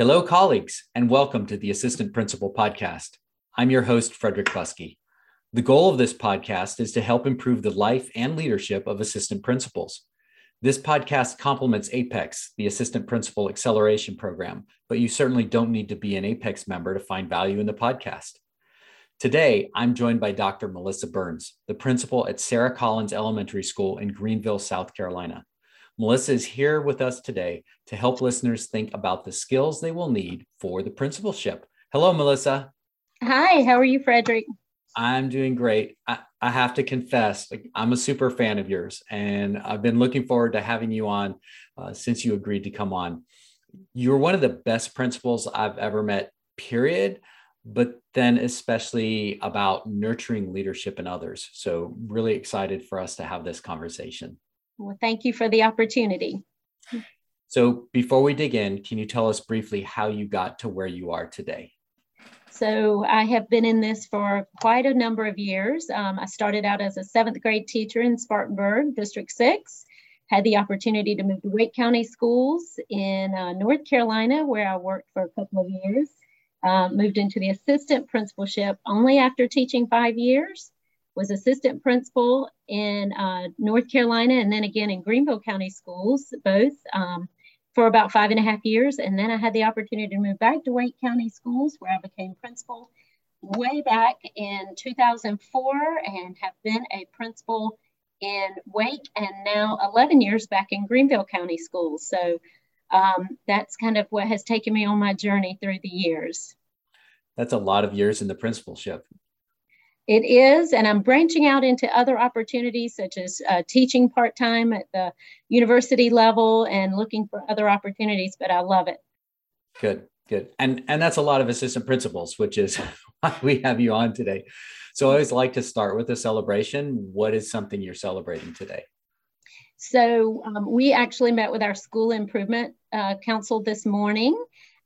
Hello, colleagues, and welcome to the Assistant Principal Podcast. I'm your host, Frederick Buskey. The goal of this podcast is to help improve the life and leadership of assistant principals. This podcast complements APEX, the Assistant Principal Acceleration Program, but you certainly don't need to be an APEX member to find value in the podcast. Today, I'm joined by Dr. Melissa Burns, the principal at Sara Collins Elementary School in Greenville, South Carolina. Melissa is here with us today to help listeners think about the skills they will need for the principalship. Hello, Melissa. Hi, how are you, Frederick? I'm doing great. I, I have to confess, like, I'm a super fan of yours, and I've been looking forward to having you on uh, since you agreed to come on. You're one of the best principals I've ever met, period but then especially about nurturing leadership in others. So, really excited for us to have this conversation. Well, thank you for the opportunity. So, before we dig in, can you tell us briefly how you got to where you are today? So, I have been in this for quite a number of years. Um, I started out as a seventh grade teacher in Spartanburg, District 6. Had the opportunity to move to Wake County Schools in uh, North Carolina, where I worked for a couple of years. Uh, moved into the assistant principalship only after teaching five years was assistant principal in uh, North Carolina and then again in Greenville County Schools, both um, for about five and a half years. And then I had the opportunity to move back to Wake County Schools where I became principal way back in 2004 and have been a principal in Wake and now 11 years back in Greenville County Schools. So um, that's kind of what has taken me on my journey through the years. That's a lot of years in the principalship. It is, and I'm branching out into other opportunities such as uh, teaching part time at the university level and looking for other opportunities. But I love it. Good, good, and and that's a lot of assistant principals, which is why we have you on today. So I always like to start with a celebration. What is something you're celebrating today? So um, we actually met with our school improvement uh, council this morning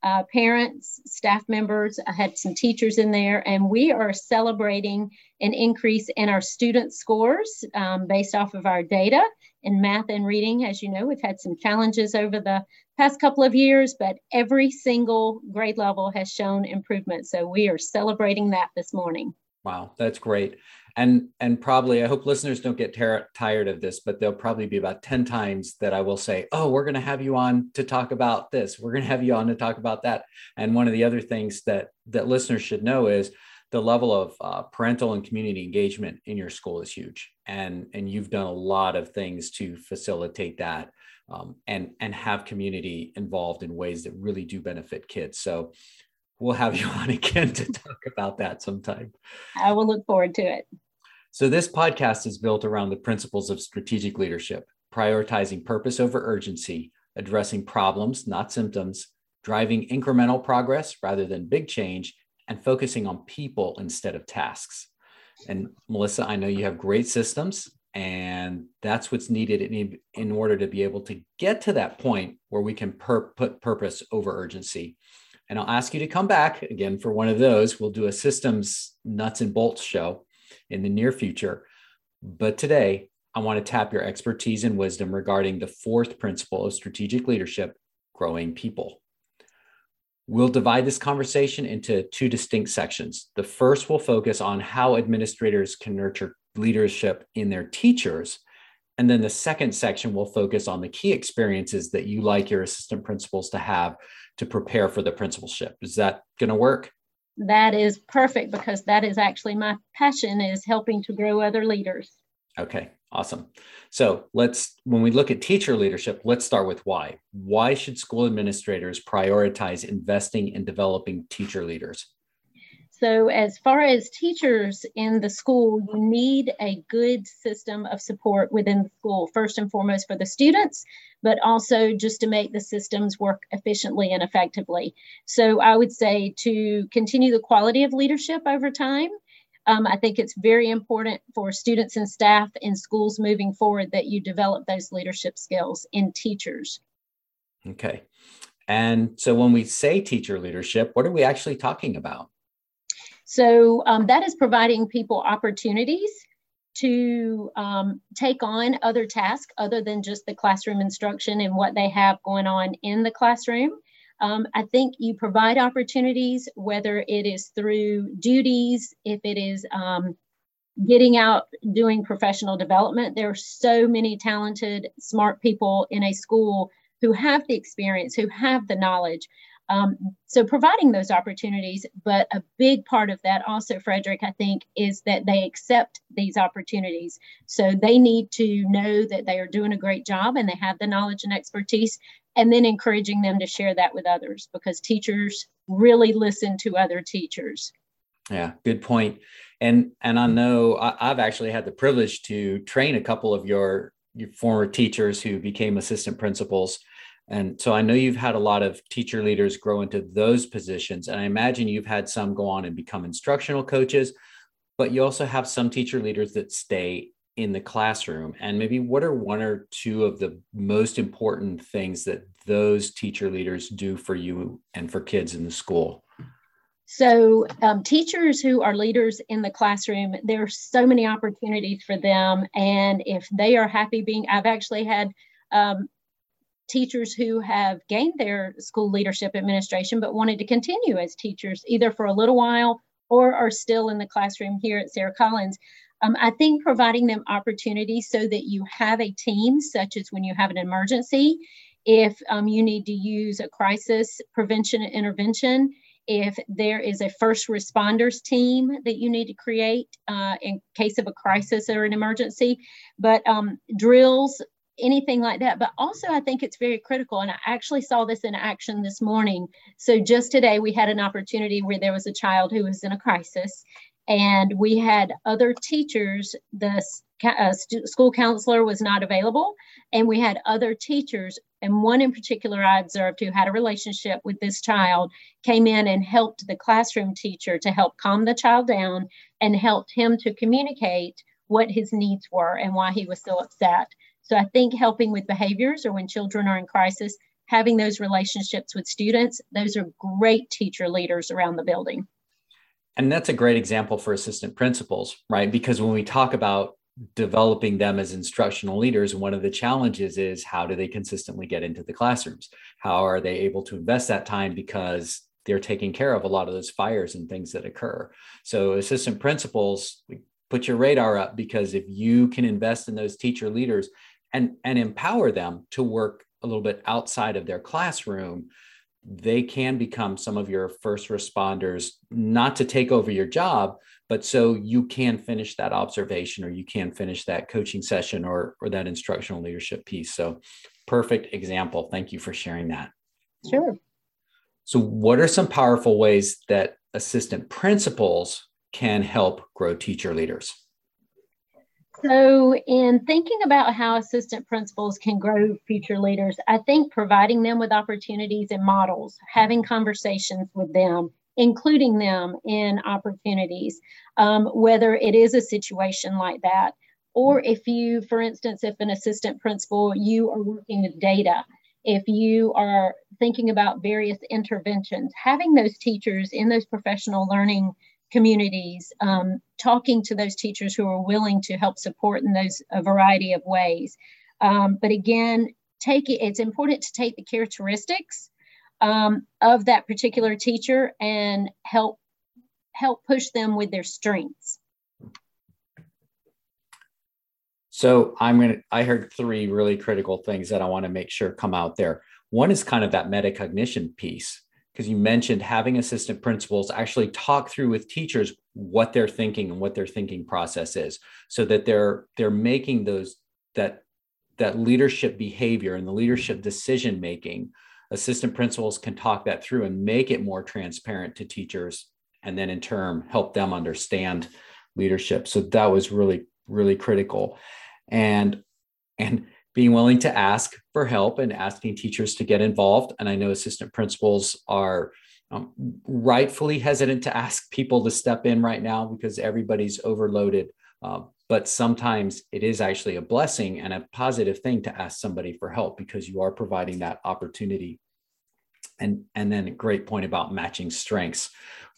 uh, parents, staff members. I had some teachers in there, and we are celebrating an increase in our student scores um, based off of our data in math and reading. As you know, we've had some challenges over the past couple of years, but every single grade level has shown improvement. So we are celebrating that this morning. Wow, that's great and and probably i hope listeners don't get tired of this but there'll probably be about 10 times that i will say oh we're going to have you on to talk about this. We're going to have you on to talk about that. And one of the other things that that listeners should know is the level of uh, parental and community engagement in your school is huge. And and you've done a lot of things to facilitate that um, and and have community involved in ways that really do benefit kids. So we'll have you on again to talk about that sometime. I will look forward to it so, this podcast is built around the principles of strategic leadership, prioritizing purpose over urgency, addressing problems, not symptoms, driving incremental progress rather than big change, and focusing on people instead of tasks. And Melissa, I know you have great systems, and that's what's needed in, order to be able to get to that point where we can per- put purpose over urgency. And I'll ask you to come back again for one of those. We'll do a systems nuts and bolts show in the near future. But today, I want to tap your expertise and wisdom regarding the fourth principle of strategic leadership growing people. We'll divide this conversation into two distinct sections. The first will focus on how administrators can nurture leadership in their teachers. And then the second section will focus on the key experiences that you like your assistant principals to have to prepare for the principalship. Is that going to work? That is perfect because that is actually my passion is helping to grow other leaders. Okay, awesome. So let's, when we look at teacher leadership, let's start with why. Why should school administrators prioritize investing in developing teacher leaders? So, as far as teachers in the school, you need a good system of support within the school, first and foremost for the students, but also just to make the systems work efficiently and effectively. So, I would say to continue the quality of leadership over time. Um, I think it's very important for students and staff in schools moving forward that you develop those leadership skills in teachers. Okay. And so when we say teacher leadership, what are we actually talking about? So um, that is providing people opportunities to um, take on other tasks other than just the classroom instruction and what they have going on in the classroom. Um, I think you provide opportunities, whether it is through duties, if it is um, getting out doing professional development. There are so many talented, smart people in a school who have the experience, who have the knowledge. Um, so providing those opportunities, but a big part of that also, Frederick, I think, is that they accept these opportunities. So they need to know that they are doing a great job and they have the knowledge and expertise, and then encouraging them to share that with others because teachers really listen to other teachers. Yeah, good point. And and I know I, have actually had the privilege to train a couple of your, your former teachers who became assistant principals. And so I know you've had a lot of teacher leaders grow into those positions. And I imagine you've had some go on and become instructional coaches, but you also have some teacher leaders that stay in the classroom. And maybe what are one or two of the most important things that those teacher leaders do for you and for kids in the school? So, um, teachers who are leaders in the classroom, there are so many opportunities for them. And if they are happy being, I've actually had um, teachers who have gained their school leadership administration but wanted to continue as teachers either for a little while or are still in the classroom here at Sara Collins. Um, I think providing them opportunities so that you have a team, such as when you have an emergency, if um, you need to use a crisis prevention and intervention, if there is a first responders team that you need to create uh, in case of a crisis or an emergency, but um, drills, anything like that. But also, I think it's very critical. And I actually saw this in action this morning. So, just today, we had an opportunity where there was a child who was in a crisis, and we had other teachers. The uh, school counselor was not available, and we had other teachers and one in particular I observed who had a relationship with this child came in and helped the classroom teacher to help calm the child down and helped him to communicate what his needs were and why he was so upset. So I think helping with behaviors or when children are in crisis, having those relationships with students, those are great teacher leaders around the building. And that's a great example for assistant principals, right? Because when we talk about developing them as instructional leaders one of the challenges is how do they consistently get into the classrooms how are they able to invest that time because they're taking care of a lot of those fires and things that occur so assistant principals put your radar up because if you can invest in those teacher leaders and and empower them to work a little bit outside of their classroom they can become some of your first responders not to take over your job but so you can finish that observation or you can finish that coaching session or or that instructional leadership piece. So perfect example. Thank you for sharing that. Sure. So what are some powerful ways that assistant principals can help grow teacher leaders so, in thinking about how assistant principals can grow future leaders, I think providing them with opportunities and models, having conversations with them, including them in opportunities, um, whether it is a situation like that, or if you, for instance, if an assistant principal, you are working with data, if you are thinking about various interventions, having those teachers in those professional learning communities, um, talking to those teachers who are willing to help support in those a variety of ways. Um, but again, take it, it's important to take the characteristics um, of that particular teacher and help help push them with their strengths. So I'm gonna. I heard three really critical things that I want to make sure come out there. One is kind of that metacognition piece because you mentioned having assistant principals actually talk through with teachers what they're thinking and what their thinking process is so that they're they're making those that that leadership behavior and the leadership decision making assistant principals can talk that through and make it more transparent to teachers and then in turn help them understand leadership. So that was really really critical. And and being willing to ask for help and asking teachers to get involved. And I know assistant principals are um, rightfully hesitant to ask people to step in right now because everybody's overloaded. Uh, but sometimes it is actually a blessing and a positive thing to ask somebody for help because you are providing that opportunity. And, and then a great point about matching strengths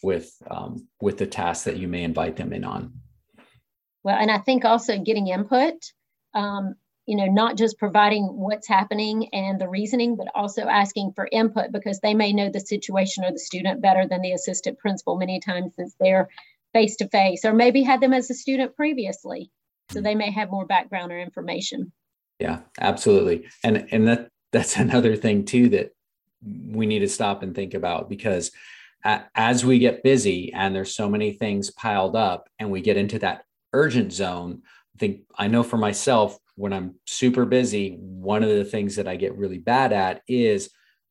with um, with the tasks that you may invite them in on. Well, and I think also getting input um, you know, not just providing what's happening and the reasoning, but also asking for input because they may know the situation or the student better than the assistant principal many times since they're face to face, or maybe had them as a student previously. So they may have more background or information. Yeah, absolutely. And and that that's another thing too that we need to stop and think about because as we get busy and there's so many things piled up and we get into that urgent zone, think I know for myself when I'm super busy, one of the things that I get really bad at is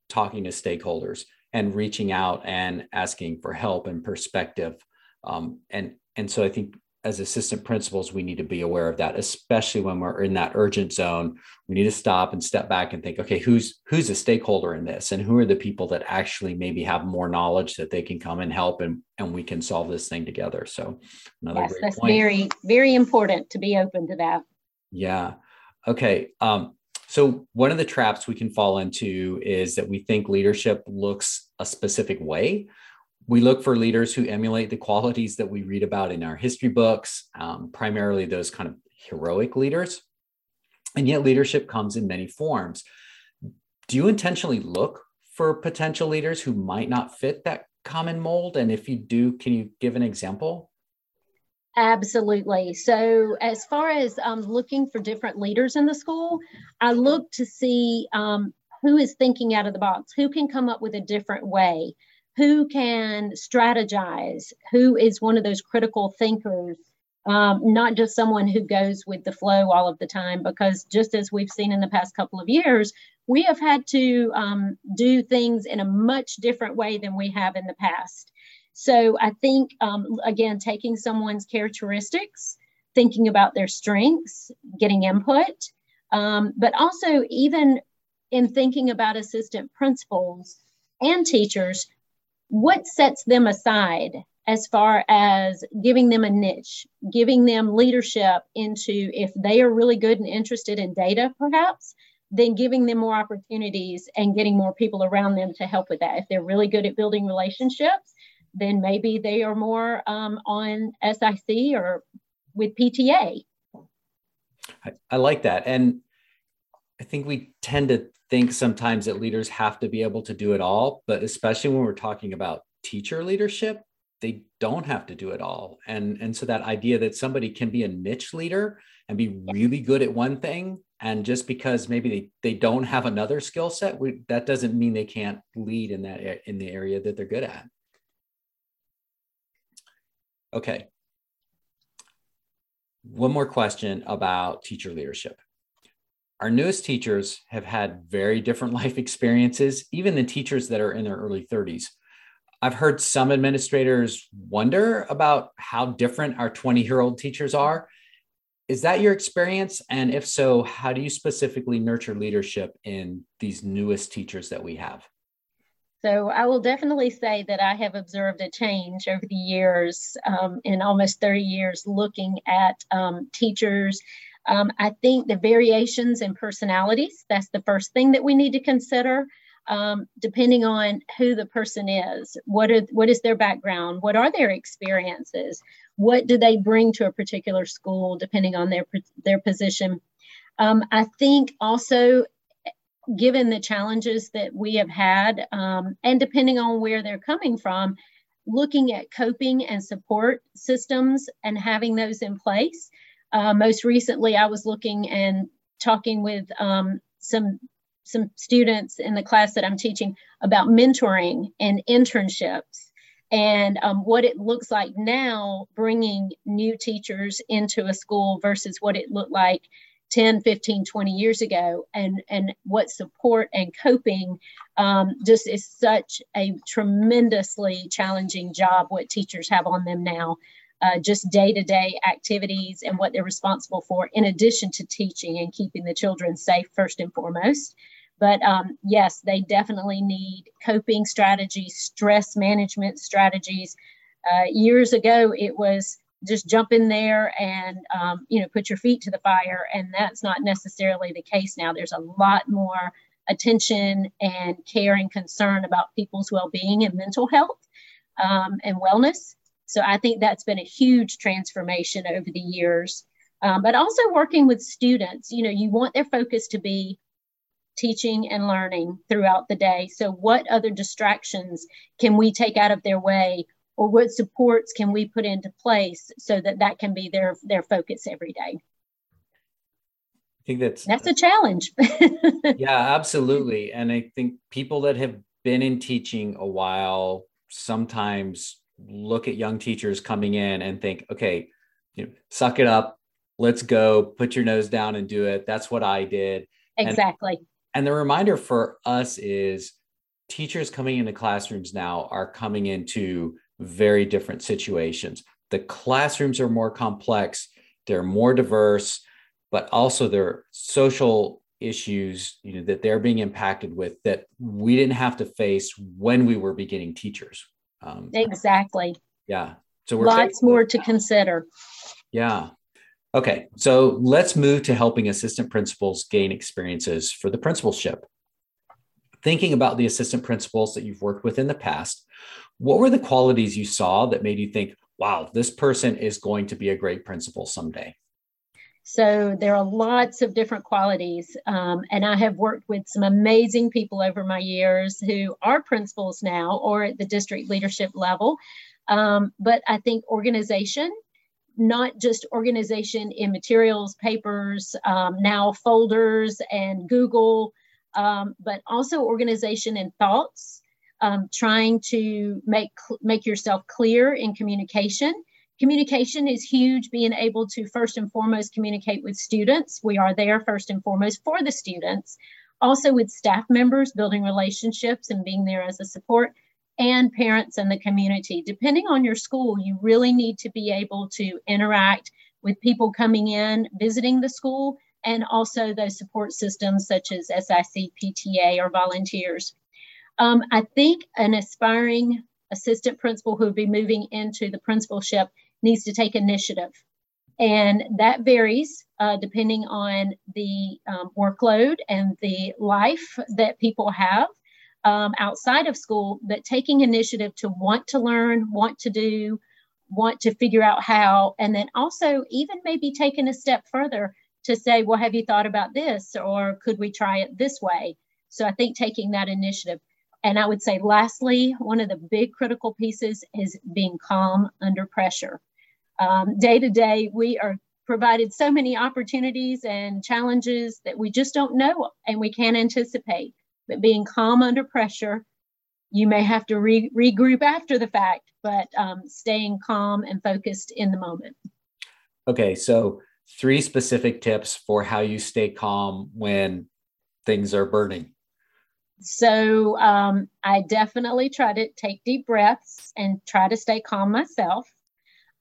talking to stakeholders and reaching out and asking for help and perspective. Um, and and so I think as assistant principals, we need to be aware of that, especially when we're in that urgent zone. We need to stop and step back and think, okay, who's who's a stakeholder in this, and who are the people that actually maybe have more knowledge that they can come and help, and and we can solve this thing together. So, another yes, that's point. very very important to be open to that. Yeah. Okay. Um, so one of the traps we can fall into is that we think leadership looks a specific way we look for leaders who emulate the qualities that we read about in our history books, um, primarily those kind of heroic leaders. And yet, leadership comes in many forms. Do you intentionally look for potential leaders who might not fit that common mold? And if you do, can you give an example? Absolutely. So, as far as um, looking for different leaders in the school, I look to see um, who is thinking out of the box, who can come up with a different way who can strategize, who is one of those critical thinkers, um, not just someone who goes with the flow all of the time, because just as we've seen in the past couple of years, we have had to um, do things in a much different way than we have in the past. So I think, um, again, taking someone's characteristics, thinking about their strengths, getting input, um, but also even in thinking about assistant principals and teachers, what sets them aside as far as giving them a niche, giving them leadership into if they are really good and interested in data, perhaps, then giving them more opportunities and getting more people around them to help with that. If they're really good at building relationships, then maybe they are more um, on SIC or with PTA. I, I like that. And I think we tend to think sometimes that leaders have to be able to do it all, but especially when we're talking about teacher leadership, they don't have to do it all. And, and so that idea that somebody can be a niche leader and be really good at one thing, and just because maybe they, they don't have another skill set, we, that doesn't mean they can't lead in that in the area that they're good at. Okay. One more question about teacher leadership our newest teachers have had very different life experiences, even the teachers that are in their early 30s. I've heard some administrators wonder about how different our 20 year old teachers are. Is that your experience? And if so, how do you specifically nurture leadership in these newest teachers that we have? So I will definitely say that I have observed a change over the years, um, in almost 30 years, looking at um, teachers um, I think the variations in personalities, that's the first thing that we need to consider. Um, depending on who the person is, what are what is their background, what are their experiences, what do they bring to a particular school, depending on their their position. Um, I think also, given the challenges that we have had, um, and depending on where they're coming from, looking at coping and support systems and having those in place uh, most recently, I was looking and talking with um, some some students in the class that I'm teaching about mentoring and internships. And um, what it looks like now bringing new teachers into a school versus what it looked like 10 15 20 years ago and and what support and coping um, just is such a tremendously challenging job what teachers have on them now uh, just day to day activities and what they're responsible for, in addition to teaching and keeping the children safe first and foremost. But um, yes, they definitely need coping strategies, stress management strategies. Uh, years ago, it was just jump in there and um, you know put your feet to the fire, and that's not necessarily the case now. There's a lot more attention and care and concern about people's well-being and mental health um, and wellness so I think that's been a huge transformation over the years. um, but also working with students. You know, you want their focus to be teaching and learning throughout the day. So, what other distractions can we take out of their way, or what supports can we put into place so that that can be their their focus every day? I think that's that's a challenge. yeah, absolutely. And I think people that have been in teaching a while sometimes look at young teachers coming in and think, okay, you know, suck it up, let's go, put your nose down and do it. That's what I did. Exactly. And, and the reminder for us is teachers coming into classrooms now are coming into very different situations. The classrooms are more complex, they're more diverse, but also there are social issues you know that they're being impacted with that we didn't have to face when we were beginning teachers um, exactly. yeah. So we're lots more to consider. Yeah. Okay, so let's move to helping assistant principals gain experiences for the principalship. Thinking about the assistant principals that you've worked with in the past, what were the qualities you saw that made you think, wow, this person is going to be a great principal someday? So there are lots of different qualities. Um, and I have worked with some amazing people over my years who are principals now or at the district leadership level. Um, but I think organization not just organization in materials, papers, um, now folders and Google, um, but also organization in thoughts, um, trying to make, make yourself clear in communication. Communication is huge, being able to first and foremost communicate with students. We are there first and foremost for the students. Also with staff members, building relationships and being there as a support and parents and the community. Depending on your school, you really need to be able to interact with people coming in, visiting the school, and also those support systems such as SIC, PTA, or volunteers. Um, I think an aspiring assistant principal who would be moving into the principalship needs to take initiative. And that varies uh, depending on the um, workload and the life that people have um, outside of school, but taking initiative to want to learn, want to do, want to figure out how, and then also even maybe taking a step further to say, well, have you thought about this? Or could we try it this way? So I think taking that initiative. And I would say, lastly, one of the big critical pieces is being calm under pressure. Um, day to day, we are provided so many opportunities and challenges that we just don't know and we can't anticipate but being calm under pressure. You may have to re- regroup after the fact, but um, staying calm and focused in the moment. Okay, so three specific tips for how you stay calm when things are burning. So um, I definitely try to take deep breaths and try to stay calm myself.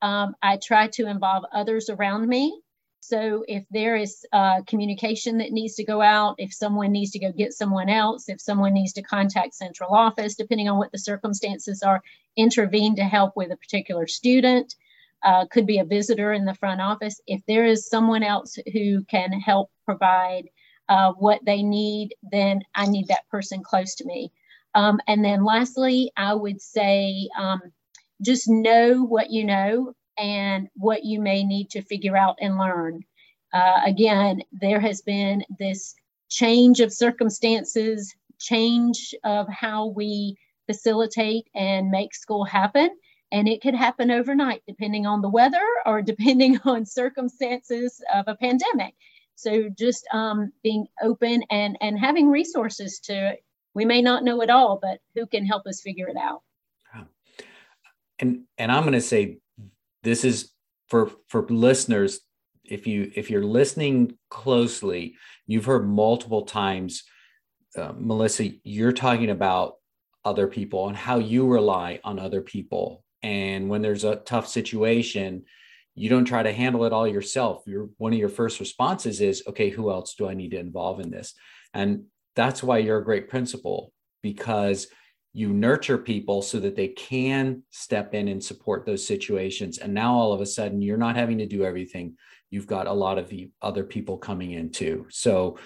Um, I try to involve others around me so if there is uh, communication that needs to go out, if someone needs to go get someone else, if someone needs to contact central office, depending on what the circumstances are, intervene to help with a particular student, uh, could be a visitor in the front office. If there is someone else who can help provide uh, what they need, then I need that person close to me. Um, and then lastly, I would say um, just know what you know and what you may need to figure out and learn. Uh, again, there has been this change of circumstances, change of how we facilitate and make school happen. And it could happen overnight, depending on the weather or depending on circumstances of a pandemic. So just um, being open and, and having resources to, we may not know it all, but who can help us figure it out. And, and I'm going to say this is for for listeners if you if you're listening closely you've heard multiple times uh, melissa you're talking about other people and how you rely on other people and when there's a tough situation you don't try to handle it all yourself. Your one of your first responses is okay who else do i need to involve in this? And that's why you're a great principal because you nurture people so that they can step in and support those situations. And now all of a sudden you're not having to do everything. You've got a lot of the other people coming in too. So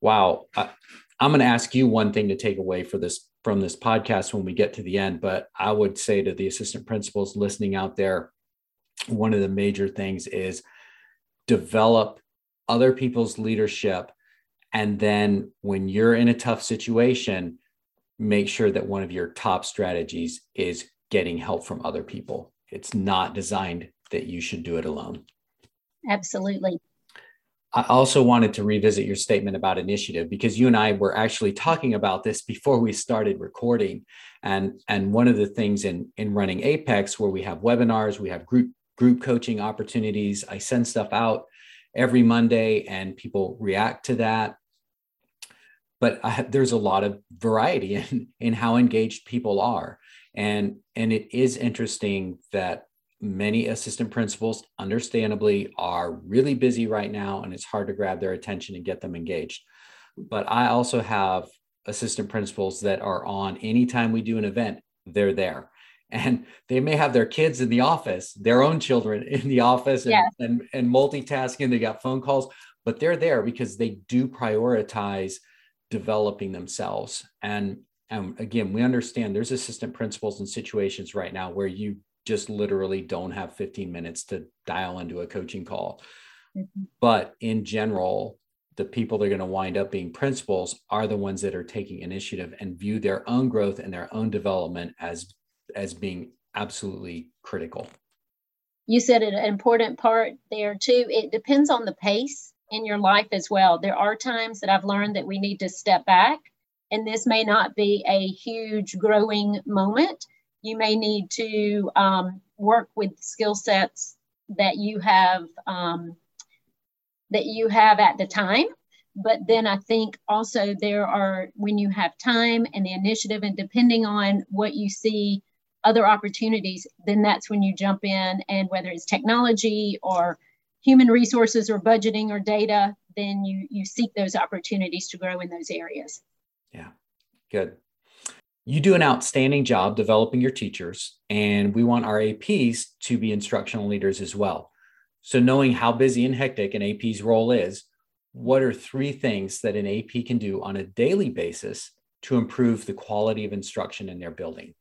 wow I, i'm going to ask you one thing to take away for this from this podcast when we get to the end but i would say to the assistant principals listening out there one of the major things is develop other people's leadership. And then when you're in a tough situation, make sure that one of your top strategies is getting help from other people. It's not designed that you should do it alone. Absolutely. I also wanted to revisit your statement about initiative because you and I were actually talking about this before we started recording. And, and one of the things in, in running Apex, where we have webinars, we have group, group coaching opportunities, I send stuff out every Monday and people react to that. But I, there's a lot of variety in, in how engaged people are. And, and it is interesting that many assistant principals, understandably, are really busy right now, and it's hard to grab their attention and get them engaged. But I also have assistant principals that are on anytime we do an event, they're there. And they may have their kids in the office, their own children in the office, and, yes. and, and multitasking. They got phone calls, but they're there because they do prioritize developing themselves. And and again, we understand there's assistant principals in situations right now where you just literally don't have 15 minutes to dial into a coaching call. Mm-hmm. But in general, the people that are going to wind up being principals are the ones that are taking initiative and view their own growth and their own development as as being absolutely critical. You said an important part there too. It depends on the pace in your life as well. There are times that I've learned that we need to step back, and this may not be a huge growing moment you may need to um, work with skill sets that you have um, that you have at the time but then i think also there are when you have time and the initiative and depending on what you see other opportunities then that's when you jump in and whether it's technology or human resources or budgeting or data then you you seek those opportunities to grow in those areas yeah good you do an outstanding job developing your teachers, and we want our APs to be instructional leaders as well. So, knowing how busy and hectic an AP's role is, what are three things that an AP can do on a daily basis to improve the quality of instruction in their building?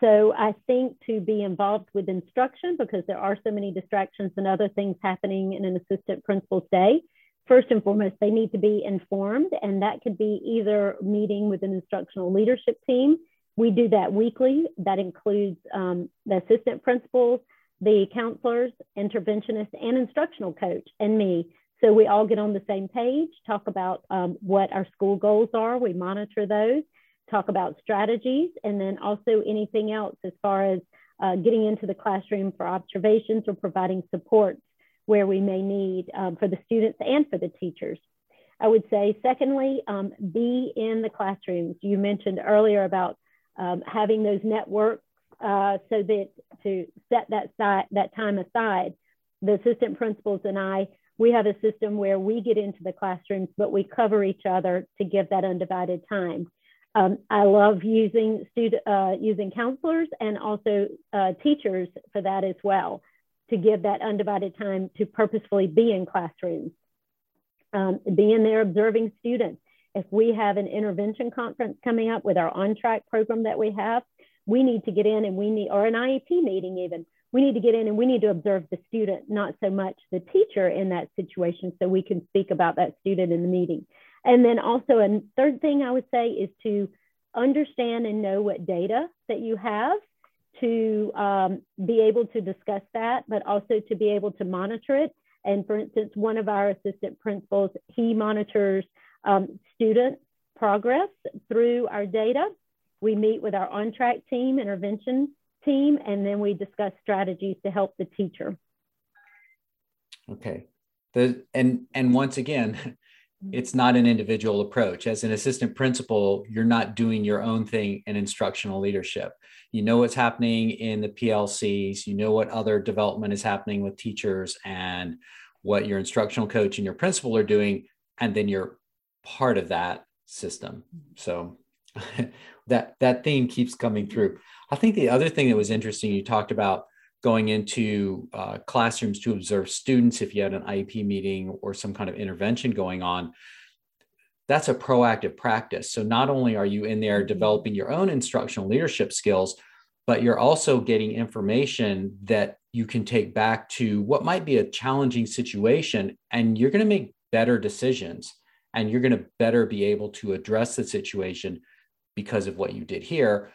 So, I think to be involved with instruction, because there are so many distractions and other things happening in an assistant principal's day, first and foremost, they need to be informed, and that could be either meeting with an instructional leadership team. We do that weekly. That includes um, the assistant principals, the counselors, interventionists, and instructional coach, and me. So we all get on the same page, talk about um, what our school goals are. We monitor those, talk about strategies, and then also anything else as far as uh, getting into the classroom for observations or providing support where we may need um, for the students and for the teachers. I would say, secondly, um, be in the classrooms. You mentioned earlier about um, having those networks uh, so that to set that, side, that time aside. The assistant principals and I, we have a system where we get into the classrooms, but we cover each other to give that undivided time. Um, I love using student, uh, using counselors and also uh, teachers for that as well to give that undivided time to purposefully be in classrooms, um, being there observing students. If we have an intervention conference coming up with our on track program that we have, we need to get in and we need, or an IEP meeting even, we need to get in and we need to observe the student, not so much the teacher in that situation, so we can speak about that student in the meeting. And then also, a third thing I would say is to understand and know what data that you have to um, be able to discuss that, but also to be able to monitor it. And for instance, one of our assistant principals, he monitors um, student progress through our data. We meet with our on track team, intervention team, and then we discuss strategies to help the teacher. Okay. The, and and once again, it's not an individual approach. As an assistant principal, you're not doing your own thing in instructional leadership. You know what's happening in the PLCs, you know what other development is happening with teachers and what your instructional coach and your principal are doing, and then you're part of that system. Mm-hmm. So that that theme keeps coming through. I think the other thing that was interesting, you talked about going into uh, classrooms to observe students if you had an IEP meeting or some kind of intervention going on. That's a proactive practice. So not only are you in there mm-hmm. developing your own instructional leadership skills, but you're also getting information that you can take back to what might be a challenging situation and you're going to make better decisions and you're going to better be able to address the situation because of what you did here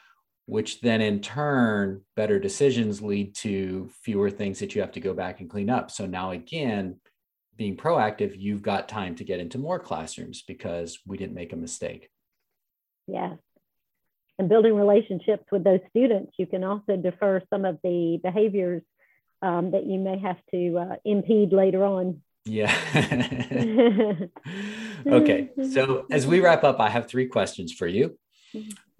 which then in turn better decisions lead to fewer things that you have to go back and clean up so now again being proactive you've got time to get into more classrooms because we didn't make a mistake yes and building relationships with those students you can also defer some of the behaviors um, that you may have to uh, impede later on yeah. okay. So as we wrap up, I have three questions for you.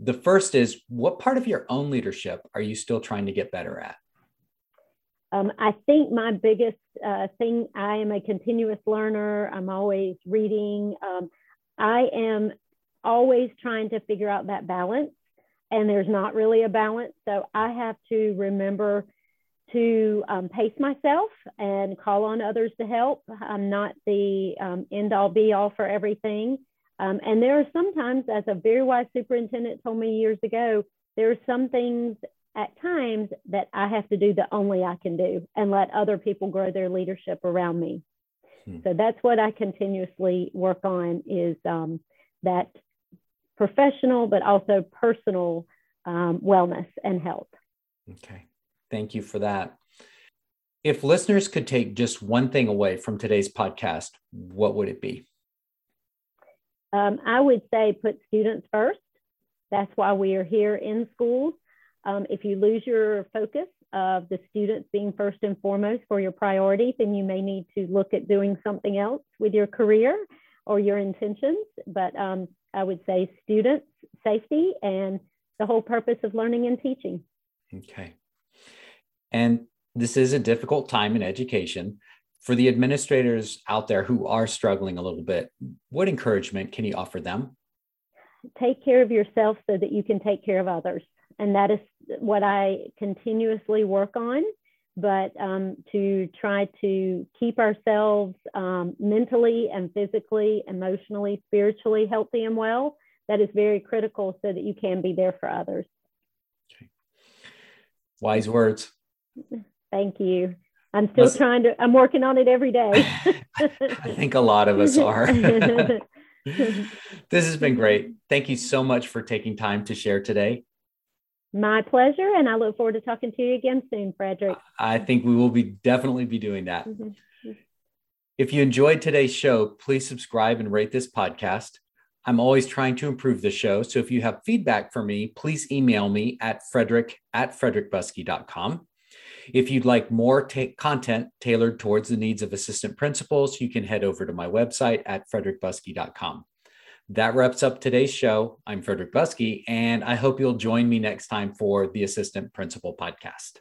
The first is what part of your own leadership are you still trying to get better at? Um, I think my biggest uh, thing, I am a continuous learner. I'm always reading. Um, I am always trying to figure out that balance, and there's not really a balance. So I have to remember to um, pace myself and call on others to help. I'm not the um, end all be all for everything. Um, and there are sometimes, as a very wise superintendent told me years ago, there are some things at times that I have to do that only I can do and let other people grow their leadership around me. Hmm. So that's what I continuously work on is um, that professional, but also personal um, wellness and health. Okay. Thank you for that. If listeners could take just one thing away from today's podcast, what would it be? Um, I would say put students first. That's why we are here in schools. Um, if you lose your focus of the students being first and foremost for your priority, then you may need to look at doing something else with your career or your intentions. But um, I would say students, safety, and the whole purpose of learning and teaching. Okay. And this is a difficult time in education. For the administrators out there who are struggling a little bit, what encouragement can you offer them? Take care of yourself so that you can take care of others. And that is what I continuously work on. But um, to try to keep ourselves um, mentally and physically, emotionally, spiritually healthy and well, that is very critical so that you can be there for others. Okay. Wise words. Thank you. I'm still Let's, trying to, I'm working on it every day. I think a lot of us are. this has been great. Thank you so much for taking time to share today. My pleasure. And I look forward to talking to you again soon, Frederick. I think we will be definitely be doing that. Mm-hmm. If you enjoyed today's show, please subscribe and rate this podcast. I'm always trying to improve the show. So if you have feedback for me, please email me at frederick at frederickbuskey.com. If you'd like more ta- content tailored towards the needs of assistant principals, you can head over to my website at frederickbuskey.com. That wraps up today's show. I'm Frederick Buskey, and I hope you'll join me next time for the Assistant Principal Podcast.